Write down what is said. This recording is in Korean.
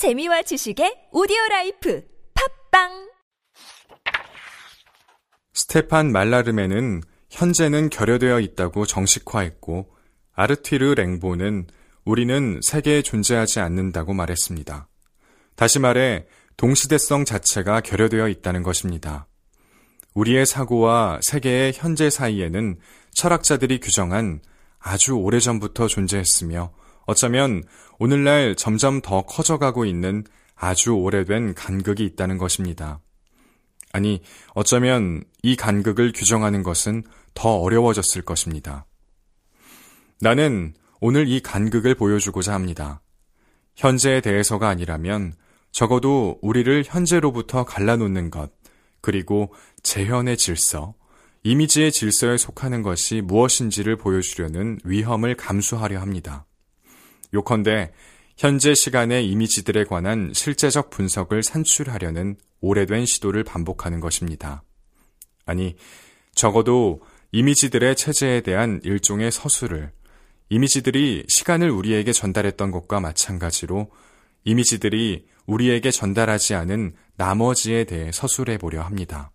재미와 지식의 오디오 라이프 팟빵 스테판 말라르메는 현재는 결여되어 있다고 정식화했고 아르튀르 랭보는 우리는 세계에 존재하지 않는다고 말했습니다. 다시 말해 동시대성 자체가 결여되어 있다는 것입니다. 우리의 사고와 세계의 현재 사이에는 철학자들이 규정한 아주 오래전부터 존재했으며 어쩌면 오늘날 점점 더 커져가고 있는 아주 오래된 간극이 있다는 것입니다. 아니, 어쩌면 이 간극을 규정하는 것은 더 어려워졌을 것입니다. 나는 오늘 이 간극을 보여주고자 합니다. 현재에 대해서가 아니라면 적어도 우리를 현재로부터 갈라놓는 것, 그리고 재현의 질서, 이미지의 질서에 속하는 것이 무엇인지를 보여주려는 위험을 감수하려 합니다. 요컨대 현재 시간의 이미지들에 관한 실제적 분석을 산출하려는 오래된 시도를 반복하는 것입니다. 아니, 적어도 이미지들의 체제에 대한 일종의 서술을 이미지들이 시간을 우리에게 전달했던 것과 마찬가지로 이미지들이 우리에게 전달하지 않은 나머지에 대해 서술해 보려 합니다.